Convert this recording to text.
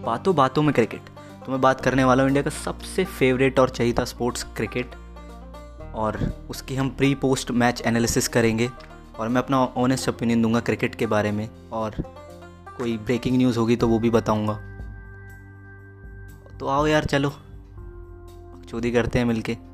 बातों बातों में क्रिकेट। तो मैं बात करने वाला हूँ इंडिया का सबसे फेवरेट और चहिता स्पोर्ट्स क्रिकेट और उसकी हम प्री पोस्ट मैच एनालिसिस करेंगे। और मैं अपना ऑनेस्ट ओपिनियन दूँगा क्रिकेट के बारे में। और कोई ब्रेकिंग न्यूज़ होगी तो वो भी बताऊँगा। तो आओ यार, चलो। चोरी करते हैं मिलके।